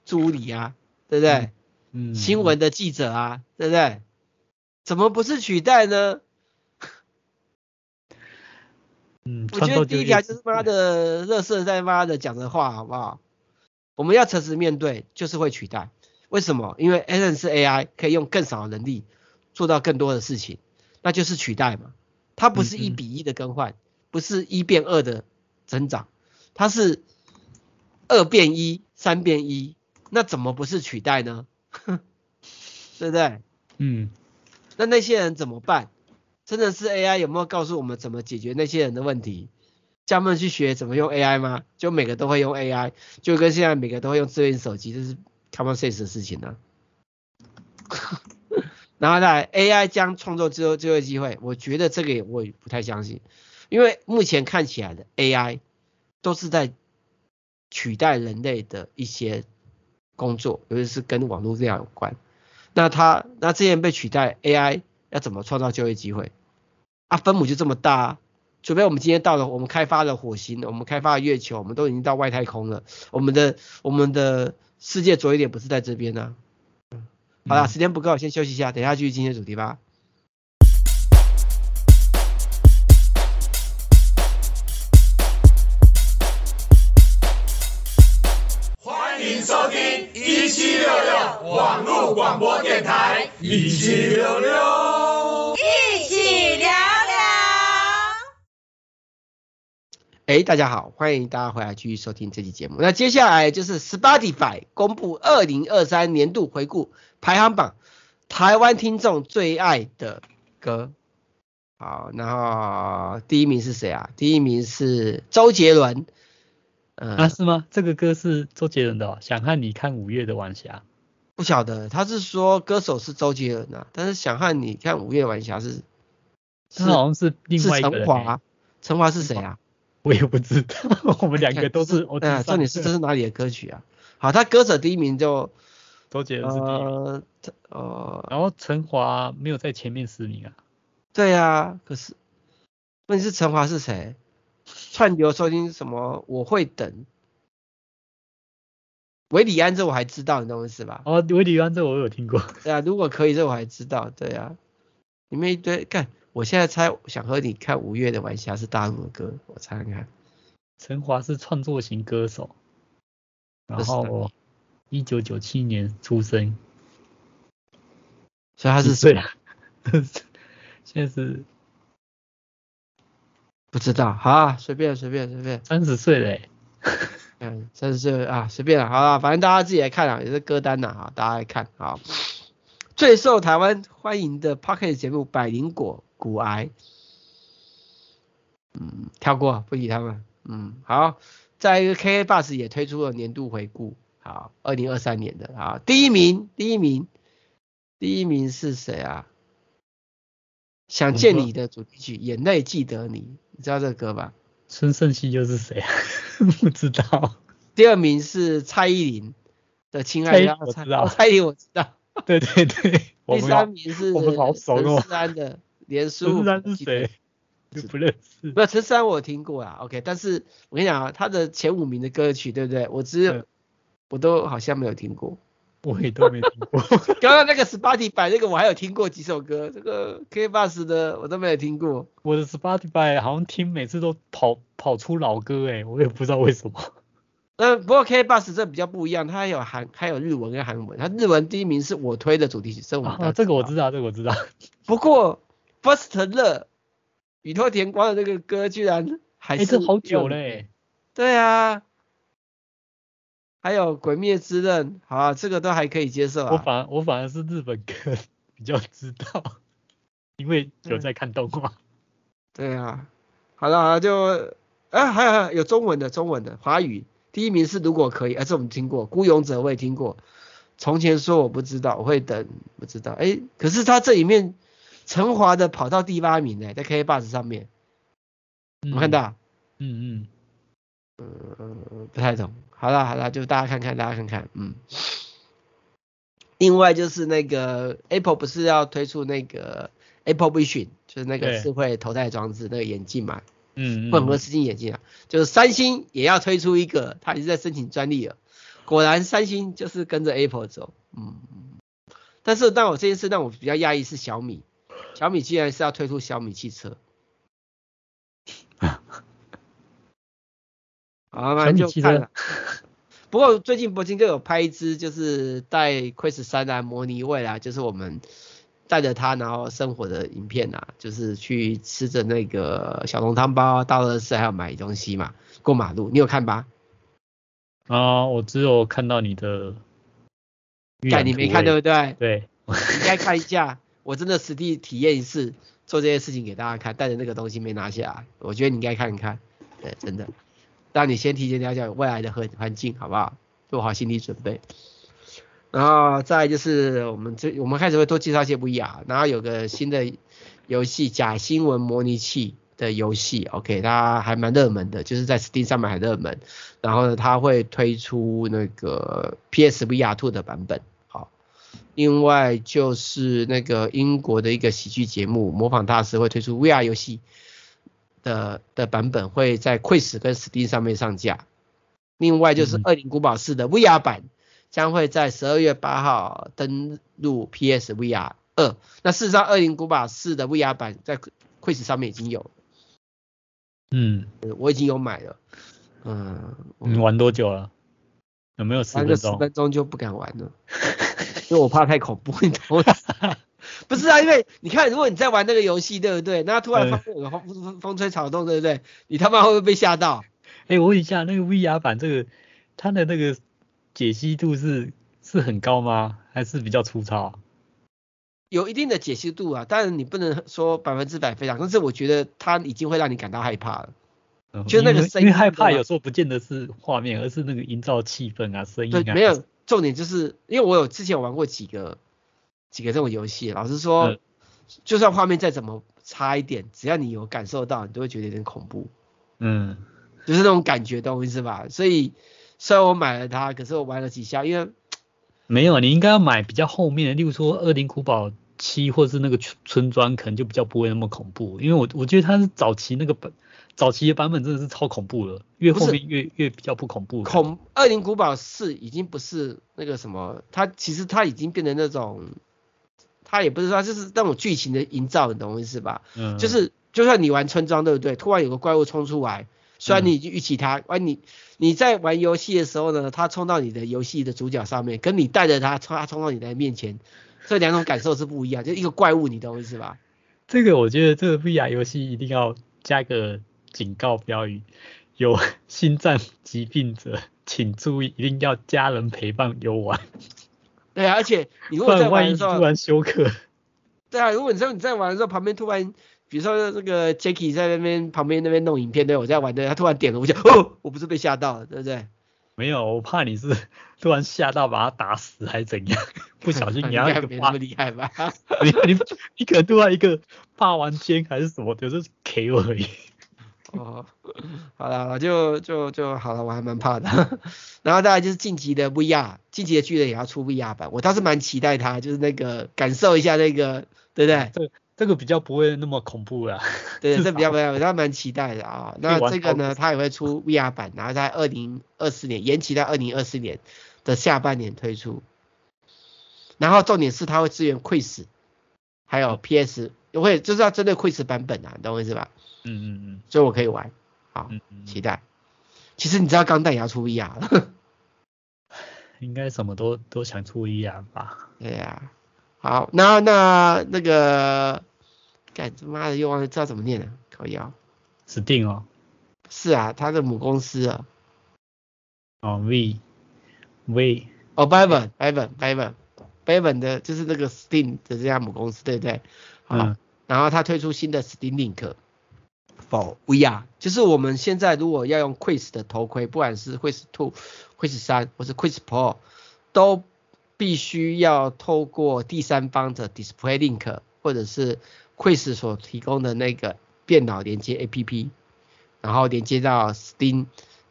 助理啊，对不对？嗯。新闻的记者啊，对不对？怎么不是取代呢？嗯，我觉得第一条就是妈的，乐色在妈的讲的话，好不好？我们要诚实面对，就是会取代。为什么？因为 N 是 AI 可以用更少的能力做到更多的事情，那就是取代嘛。它不是一比一的更换，不是一变二的增长，它是二变一、三变一，那怎么不是取代呢？对不对？嗯。那那些人怎么办？真的是 AI 有没有告诉我们怎么解决那些人的问题？叫他们去学怎么用 AI 吗？就每个都会用 AI，就跟现在每个都会用智能手机，这是。common sense 的事情呢，然后再来 AI 将创造就就业机会，我觉得这个也我也不太相信，因为目前看起来的 AI 都是在取代人类的一些工作，尤其是跟网络这样有关。那它那这些被取代，AI 要怎么创造就业机会？啊，分母就这么大啊，除非我们今天到了，我们开发了火星，我们开发了月球，我们都已经到外太空了，我们的我们的。世界着眼点不是在这边呢、啊。好了，时间不够，先休息一下，等一下继续今天的主题吧。一起聊聊，一起聊聊。哎，大家好，欢迎大家回来继续收听这期节目。那接下来就是 Spotify 公布二零二三年度回顾排行榜，台湾听众最爱的歌。好，然后第一名是谁啊？第一名是周杰伦。嗯、啊，是吗？这个歌是周杰伦的、哦。想和你看五月的晚霞。不晓得，他是说歌手是周杰伦啊，但是想和你看午夜晚霞是，是好像是另外一个陈华。陈华是谁啊？我也不知道，我们两个都是。哎啊，重点是这是哪里的歌曲啊？好，他歌手第一名就周杰伦是第一名。呃，呃然后陈华没有在前面十名啊。对啊，可是问题是陈华是谁？串流收听什么？我会等。韦里安这我还知道，你懂我意思吧？哦，韦里安这我有听过。对啊，如果可以这我还知道。对啊，里面一堆干。我现在猜，想和你看五月的晚霞是大陆的歌，我猜看看。陈华是创作型歌手，然后一九九七年出生，所以他是谁啊？现在是不知道，好啊，随便随便随便，三十岁嘞，嗯，三十岁啊，随便了，好了，反正大家自己来看啊，也是歌单呐，哈，大家来看，好。最受台湾欢迎的 Pocket 节目《百灵果》。骨癌，嗯，跳过，不理他们。嗯，好，再一个 KKBOX 也推出了年度回顾，好，二零二三年的，好，第一名，第一名，第一名是谁啊？想见你的主题曲《眼泪记得你》，你知道这个歌吧？孙盛希又是谁啊？不知道。第二名是蔡依林的《亲爱的》，我知道，蔡依林我知道。对对对。第三名是我们好熟哦。陈势安的。连书，陈山是谁？不认识。不，陈山我听过啊。OK，但是我跟你讲啊，他的前五名的歌曲，对不对？我只有，我都好像没有听过。我也都没听过。刚刚那个 Spotify 那个我还有听过几首歌，这个 KKBOX 的我都没有听过。我的 Spotify 好像听每次都跑跑出老歌哎，我也不知道为什么。嗯，不过 KKBOX 这比较不一样，它还有韩还有日文跟韩文。它日文第一名是我推的主题曲《生活》啊，这个我知道，这个我知道。不过。First Love，宇多田光的那个歌居然还是、欸、好久嘞。对啊，还有《鬼灭之刃》，好啊，这个都还可以接受啊。我反而我反而是日本歌，比较知道，因为有在看动画。对啊，好了好了就，啊还有还有有中文的中文的华语，第一名是如果可以，而、啊、这我们听过，孤勇者我也听过，从前说我不知道，我会等不知道，哎，可是他这里面陈华的跑到第八名呢，在 K Bus 上面，我们看到，嗯嗯，嗯不太懂，好了好了，就大家看看大家看看，嗯。另外就是那个 Apple 不是要推出那个 Apple Vision，就是那个智慧头戴装置那个眼镜嘛，嗯，混合实境眼镜啊，就是三星也要推出一个，它已经在申请专利了。果然三星就是跟着 Apple 走，嗯，但是但我这件事让我比较讶异是小米，小米竟然是要推出小米汽车，好，那就看了。不过最近博金哥有拍一支，就是带 Quest 3来模拟未来，就是我们带着他然后生活的影片啊，就是去吃着那个小笼汤包，到乐事还要买东西嘛，过马路，你有看吧？啊，我只有看到你的，但你没看对不对？对，你应该看一下，我真的实地体验一次做这些事情给大家看，带着那个东西没拿下来，我觉得你应该看一看，对，真的。让你先提前了解未来的环环境，好不好？做好心理准备。然后再就是我们这我们开始会多介绍一些 VR，然后有个新的游戏假新闻模拟器的游戏，OK，它还蛮热门的，就是在 Steam 上面还热门。然后呢，它会推出那个 PSVR 2的版本。好，另外就是那个英国的一个喜剧节目模仿大师会推出 VR 游戏。的的版本会在 Quest 跟 Steam 上面上架，另外就是《恶灵古堡四》的 VR 版将会在十二月八号登陆 PSVR 二。那事实上，《恶灵古堡四》的 VR 版在 Quest 上面已经有，嗯，我已经有买了，嗯，你玩多久了？有没有十分钟？玩个十分钟就不敢玩了，因为我怕太恐怖，你懂吗？不是啊，因为你看，如果你在玩那个游戏，对不对？那突然发有个风风风吹草动，对不对？你他妈会不会被吓到？哎、欸，我问一下，那个 VR 版这个它的那个解析度是是很高吗？还是比较粗糙？有一定的解析度啊，但是你不能说百分之百非常，但是我觉得它已经会让你感到害怕了。嗯、就那个声音，因为害怕有时候不见得是画面，而是那个营造气氛啊，声音啊。对，没有重点就是因为我有之前有玩过几个。几个这种游戏，老实说，嗯、就算画面再怎么差一点，只要你有感受到，你都会觉得有点恐怖。嗯，就是那种感觉，懂我意思吧？所以虽然我买了它，可是我玩了几下，因为没有，你应该要买比较后面的，例如说《恶灵古堡七》或者是那个村庄，可能就比较不会那么恐怖。因为我我觉得它是早期那个本，早期的版本真的是超恐怖了，越后面越越比较不恐怖。恐《恶灵古堡四》已经不是那个什么，它其实它已经变成那种。他也不是说，就是那种剧情的营造，你懂我意思吧？嗯，就是就算你玩村庄，对不对？突然有个怪物冲出来，虽然你已经预期他，而、嗯、你你在玩游戏的时候呢，他冲到你的游戏的主角上面，跟你带着他冲，他冲到你的面前，这两种感受是不一样，就一个怪物，你懂我意思吧？这个我觉得这个 VR 游戏一定要加个警告标语，有心脏疾病者请注意，一定要家人陪伴游玩。对啊，而且你如果在玩的时候，突然休克。对啊，如果你说你在玩的时候，旁边突然，比如说这个 Jacky 在那边旁边那边弄影片，对，我在玩的，他突然点了，我就哦，我不是被吓到了，对不对？没有，我怕你是 突然吓到把他打死还是怎样，不小心你要 一个没那么厉害吧？你你你可能突然一个霸王剑还是什么，就是 KO 而已。哦，好了，就就就好了，我还蛮怕的。然后大概就是晋级的 VR，晋级的巨人也要出 VR 版，我倒是蛮期待它，就是那个感受一下那个，对不对？这这个比较不会那么恐怖啦。对，这比较不会，我倒蛮期待的啊。那这个呢，它也会出 VR 版，然后在二零二四年延期到二零二四年的下半年推出。然后重点是它会支援 Quest，还有 PS，会就是要针对 Quest 版本啊，你懂我意思吧？嗯嗯嗯，所以我可以玩，好，嗯嗯期待。其实你知道钢弹也要出 VR 了，应该什么都都想出 VR 吧？对呀、啊，好，那那那个，干他妈的又忘了知道怎么念了，可以啊，Steam 哦，是啊，他的母公司啊，哦，V V，哦，Vive，Vive，Vive，Bevan 的就是那个 Steam 的这家母公司，对不对？嗯。然后他推出新的 Steam Link VR，就是我们现在如果要用 Quest 的头盔，不管是 Quest Two、Quest 三或是 Quest Pro，都必须要透过第三方的 Display Link 或者是 Quest 所提供的那个电脑连接 APP，然后连接到 Steam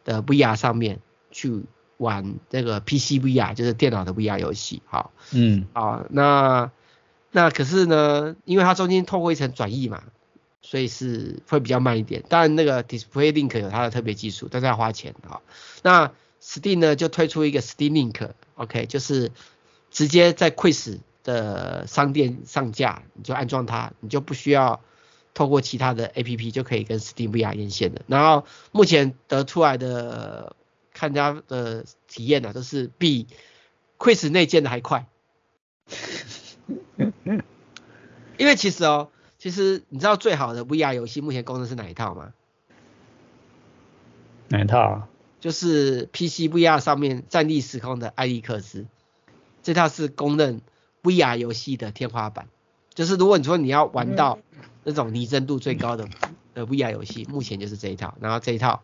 的 VR 上面去玩这个 PC VR，就是电脑的 VR 游戏。好，嗯，好，那那可是呢，因为它中间透过一层转译嘛，所以是会比较慢一点。当然那个 Display Link 有它的特别技术，但是要花钱啊。那 Steam 呢就推出一个 Steam Link，OK，就是直接在 Quest 的商店上架，你就安装它，你就不需要透过其他的 APP 就可以跟 Steam VR 连线的。然后目前得出来的看家的体验呢、啊，都是比 Quest 内建的还快。因为其实哦，其实你知道最好的 VR 游戏目前功能是哪一套吗？哪一套啊？就是 PC VR 上面站立时空的艾利克斯，这套是公认 VR 游戏的天花板。就是如果你说你要玩到那种拟真度最高的 的 VR 游戏，目前就是这一套。然后这一套，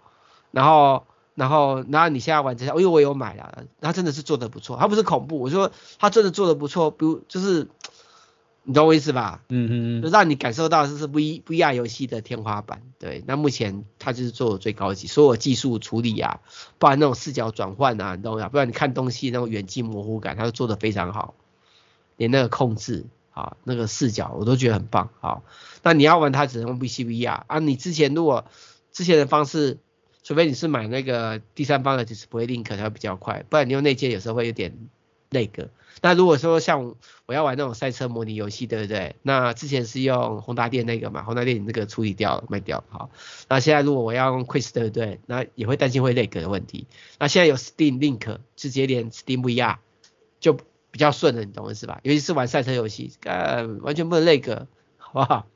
然后然后然后你现在玩这套，因为我有买了，它真的是做的不错。它不是恐怖，我说它真的做的不错，比如就是。你懂我意思吧？嗯嗯嗯，就让你感受到这是 V VR 游戏的天花板。对，那目前它就是做的最高级，所有技术处理啊，不然那种视角转换啊，你懂吗？不然你看东西那种远近模糊感，它都做的非常好。连那个控制啊，那个视角我都觉得很棒。好，那你要玩它只能用 V C V R 啊。你之前如果之前的方式，除非你是买那个第三方的 Display Link 才会比较快，不然你用内建有时候会有点那个。那如果说像我要玩那种赛车模拟游戏，对不对？那之前是用宏达电那个嘛，宏达电那个处理掉，卖掉，好。那现在如果我要用 Quest，对不对？那也会担心会 lag 的问题。那现在有 Steam Link 直接连 Steam VR 就比较顺了，你懂我意思吧？尤其是玩赛车游戏，呃，完全不能 lag，好不好？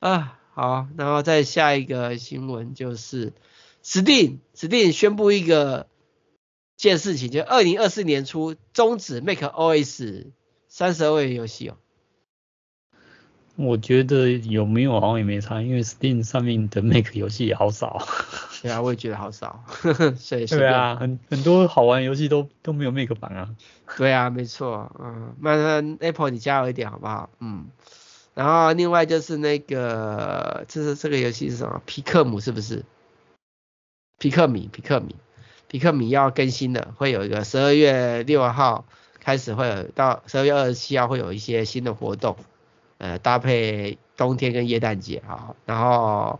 啊，好，然后再下一个新闻就是 Steam，Steam 宣布一个。件事情就二零二四年初终止 MakeOS 三十二位游戏哦。我觉得有没有好像也没差，因为 Steam 上面的 Make 游戏也好少。对啊，我也觉得好少。所以对啊，很很多好玩游戏都都没有 Make 版啊。对啊，没错，嗯，慢慢 Apple 你加油一点好不好？嗯。然后另外就是那个，这是这个游戏是什么？皮克姆是不是？皮克米，皮克米。皮克米要更新了，会有一个十二月六号开始会有到十二月二十七号会有一些新的活动，呃，搭配冬天跟耶诞节啊，然后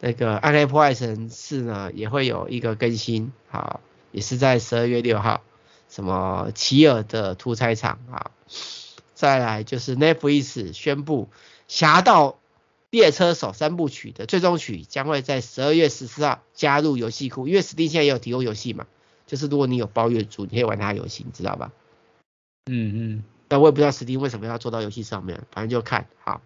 那个暗黑破坏神四呢也会有一个更新，好，也是在十二月六号，什么奇尔的屠宰场啊，再来就是 Netflix 宣布侠盗。猎车手三部曲的最终曲将会在十二月十四号加入游戏库，因为 Steam 现在也有提供游戏嘛，就是如果你有包月租，你可以玩它游戏，你知道吧？嗯嗯。但我也不知道 Steam 为什么要做到游戏上面，反正就看好。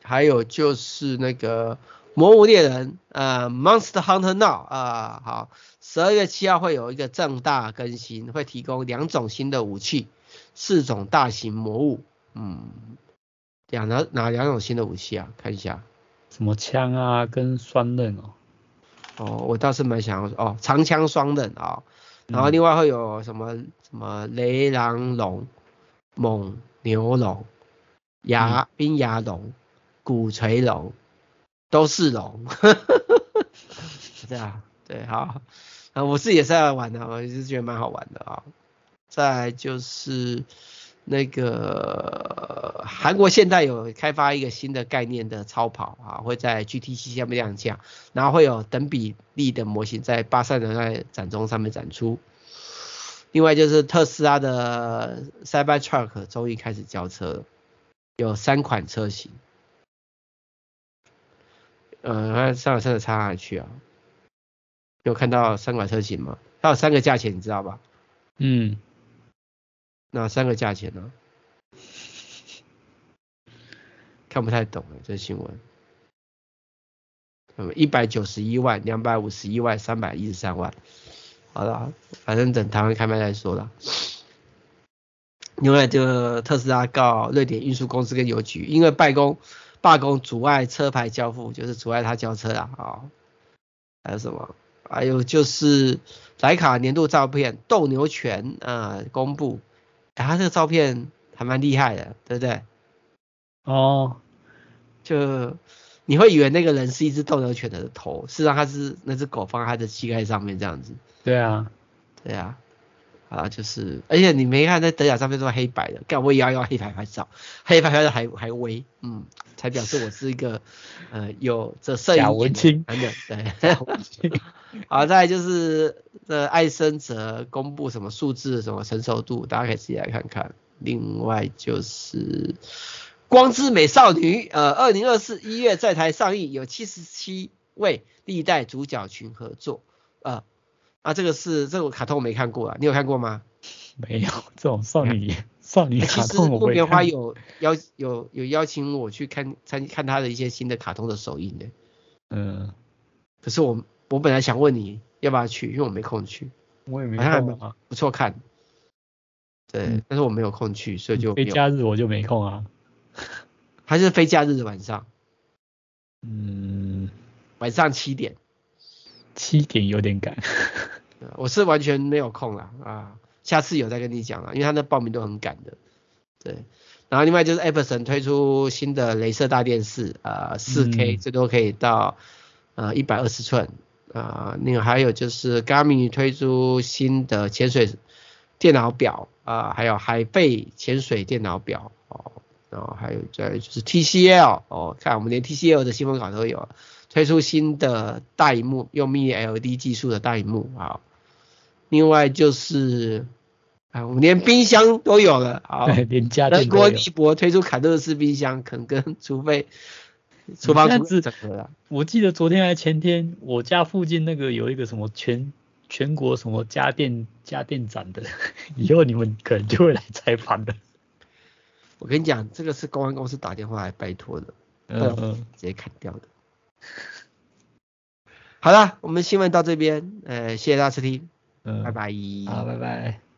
还有就是那个魔物猎人，呃，Monster Hunter Now 啊、呃，好，十二月七号会有一个重大更新，会提供两种新的武器，四种大型魔物，嗯。两哪哪两种新的武器啊？看一下，什么枪啊，跟双刃哦。哦，我倒是蛮想要哦，长枪双刃啊。然后另外会有什么什么雷狼龙、猛牛龙、牙冰牙龙、骨锤龙，都是龙。这样对，好。啊，我自己也是在玩的，我就是觉得蛮好玩的啊。再来就是。那个韩国现在有开发一个新的概念的超跑啊，会在 GTC 下面亮相，然后会有等比例的模型在巴塞罗那展中上面展出。另外就是特斯拉的 Cybertruck 终于开始交车了，有三款车型。呃，它上个车的插哪去啊？有看到三款车型吗？它有三个价钱，你知道吧？嗯。哪三个价钱呢？看不太懂哎，这新闻。嗯，一百九十一万、两百五十一万、三百一十三万。好了，反正等台湾开卖再说了。另外，就特斯拉告瑞典运输公司跟邮局，因为罢工罢工阻碍车牌交付，就是阻碍他交车啊。好，还有什么？还有就是莱卡年度照片斗牛犬啊、公布，哎，他这个照片还蛮厉害的，对不对？哦，就你会以为那个人是一只斗牛犬的头，事实上他是那只狗放在他的膝盖上面这样子。对啊，对啊。啊，就是，而且你没看在德甲上面都是黑白的，干我也要用黑白拍照，黑白拍照还还微，嗯，才表示我是一个呃有这摄影文青，对，文青。好，再来就是这艾森哲公布什么数字什么成熟度，大家可以自己来看看。另外就是光之美少女，呃，二零二四一月在台上映，有七十七位历代主角群合作，呃。啊，这个是这个卡通我没看过啊，你有看过吗？没有，这种少女少女卡通我木棉花有邀有有邀请我去看参看他的一些新的卡通的首映的。嗯，可是我我本来想问你要不要去，因为我没空去。我也没空啊。不错看。对，嗯、但是我没有空去，所以就。非假日我就没空啊。还是非假日的晚上。嗯，晚上七点。七点有点赶。我是完全没有空了啊，下次有再跟你讲了，因为他那报名都很赶的，对。然后另外就是 Epson 推出新的镭射大电视，呃四 K 最多可以到呃一百二十寸，啊、呃，另外还有就是 Garmin 推出新的潜水电脑表，啊、呃，还有海贝潜水电脑表，哦，然后还有再就是 TCL，哦，看我们连 TCL 的新闻稿都有，推出新的大荧幕，用 Mini LED 技术的大荧幕，啊。另外就是，啊，我们连冰箱都有了，好，连家电都有。德国力博推出卡乐式冰箱，可能跟 除非厨房厨师整合了。我记得昨天还前天，我家附近那个有一个什么全全国什么家电家电展的，以后你们可能就会来采访的。我跟你讲，这个是公安公司打电话来拜托的，嗯嗯，直接砍掉的。好了，我们新闻到这边，呃，谢谢大家收听。嗯，拜拜。好，拜拜。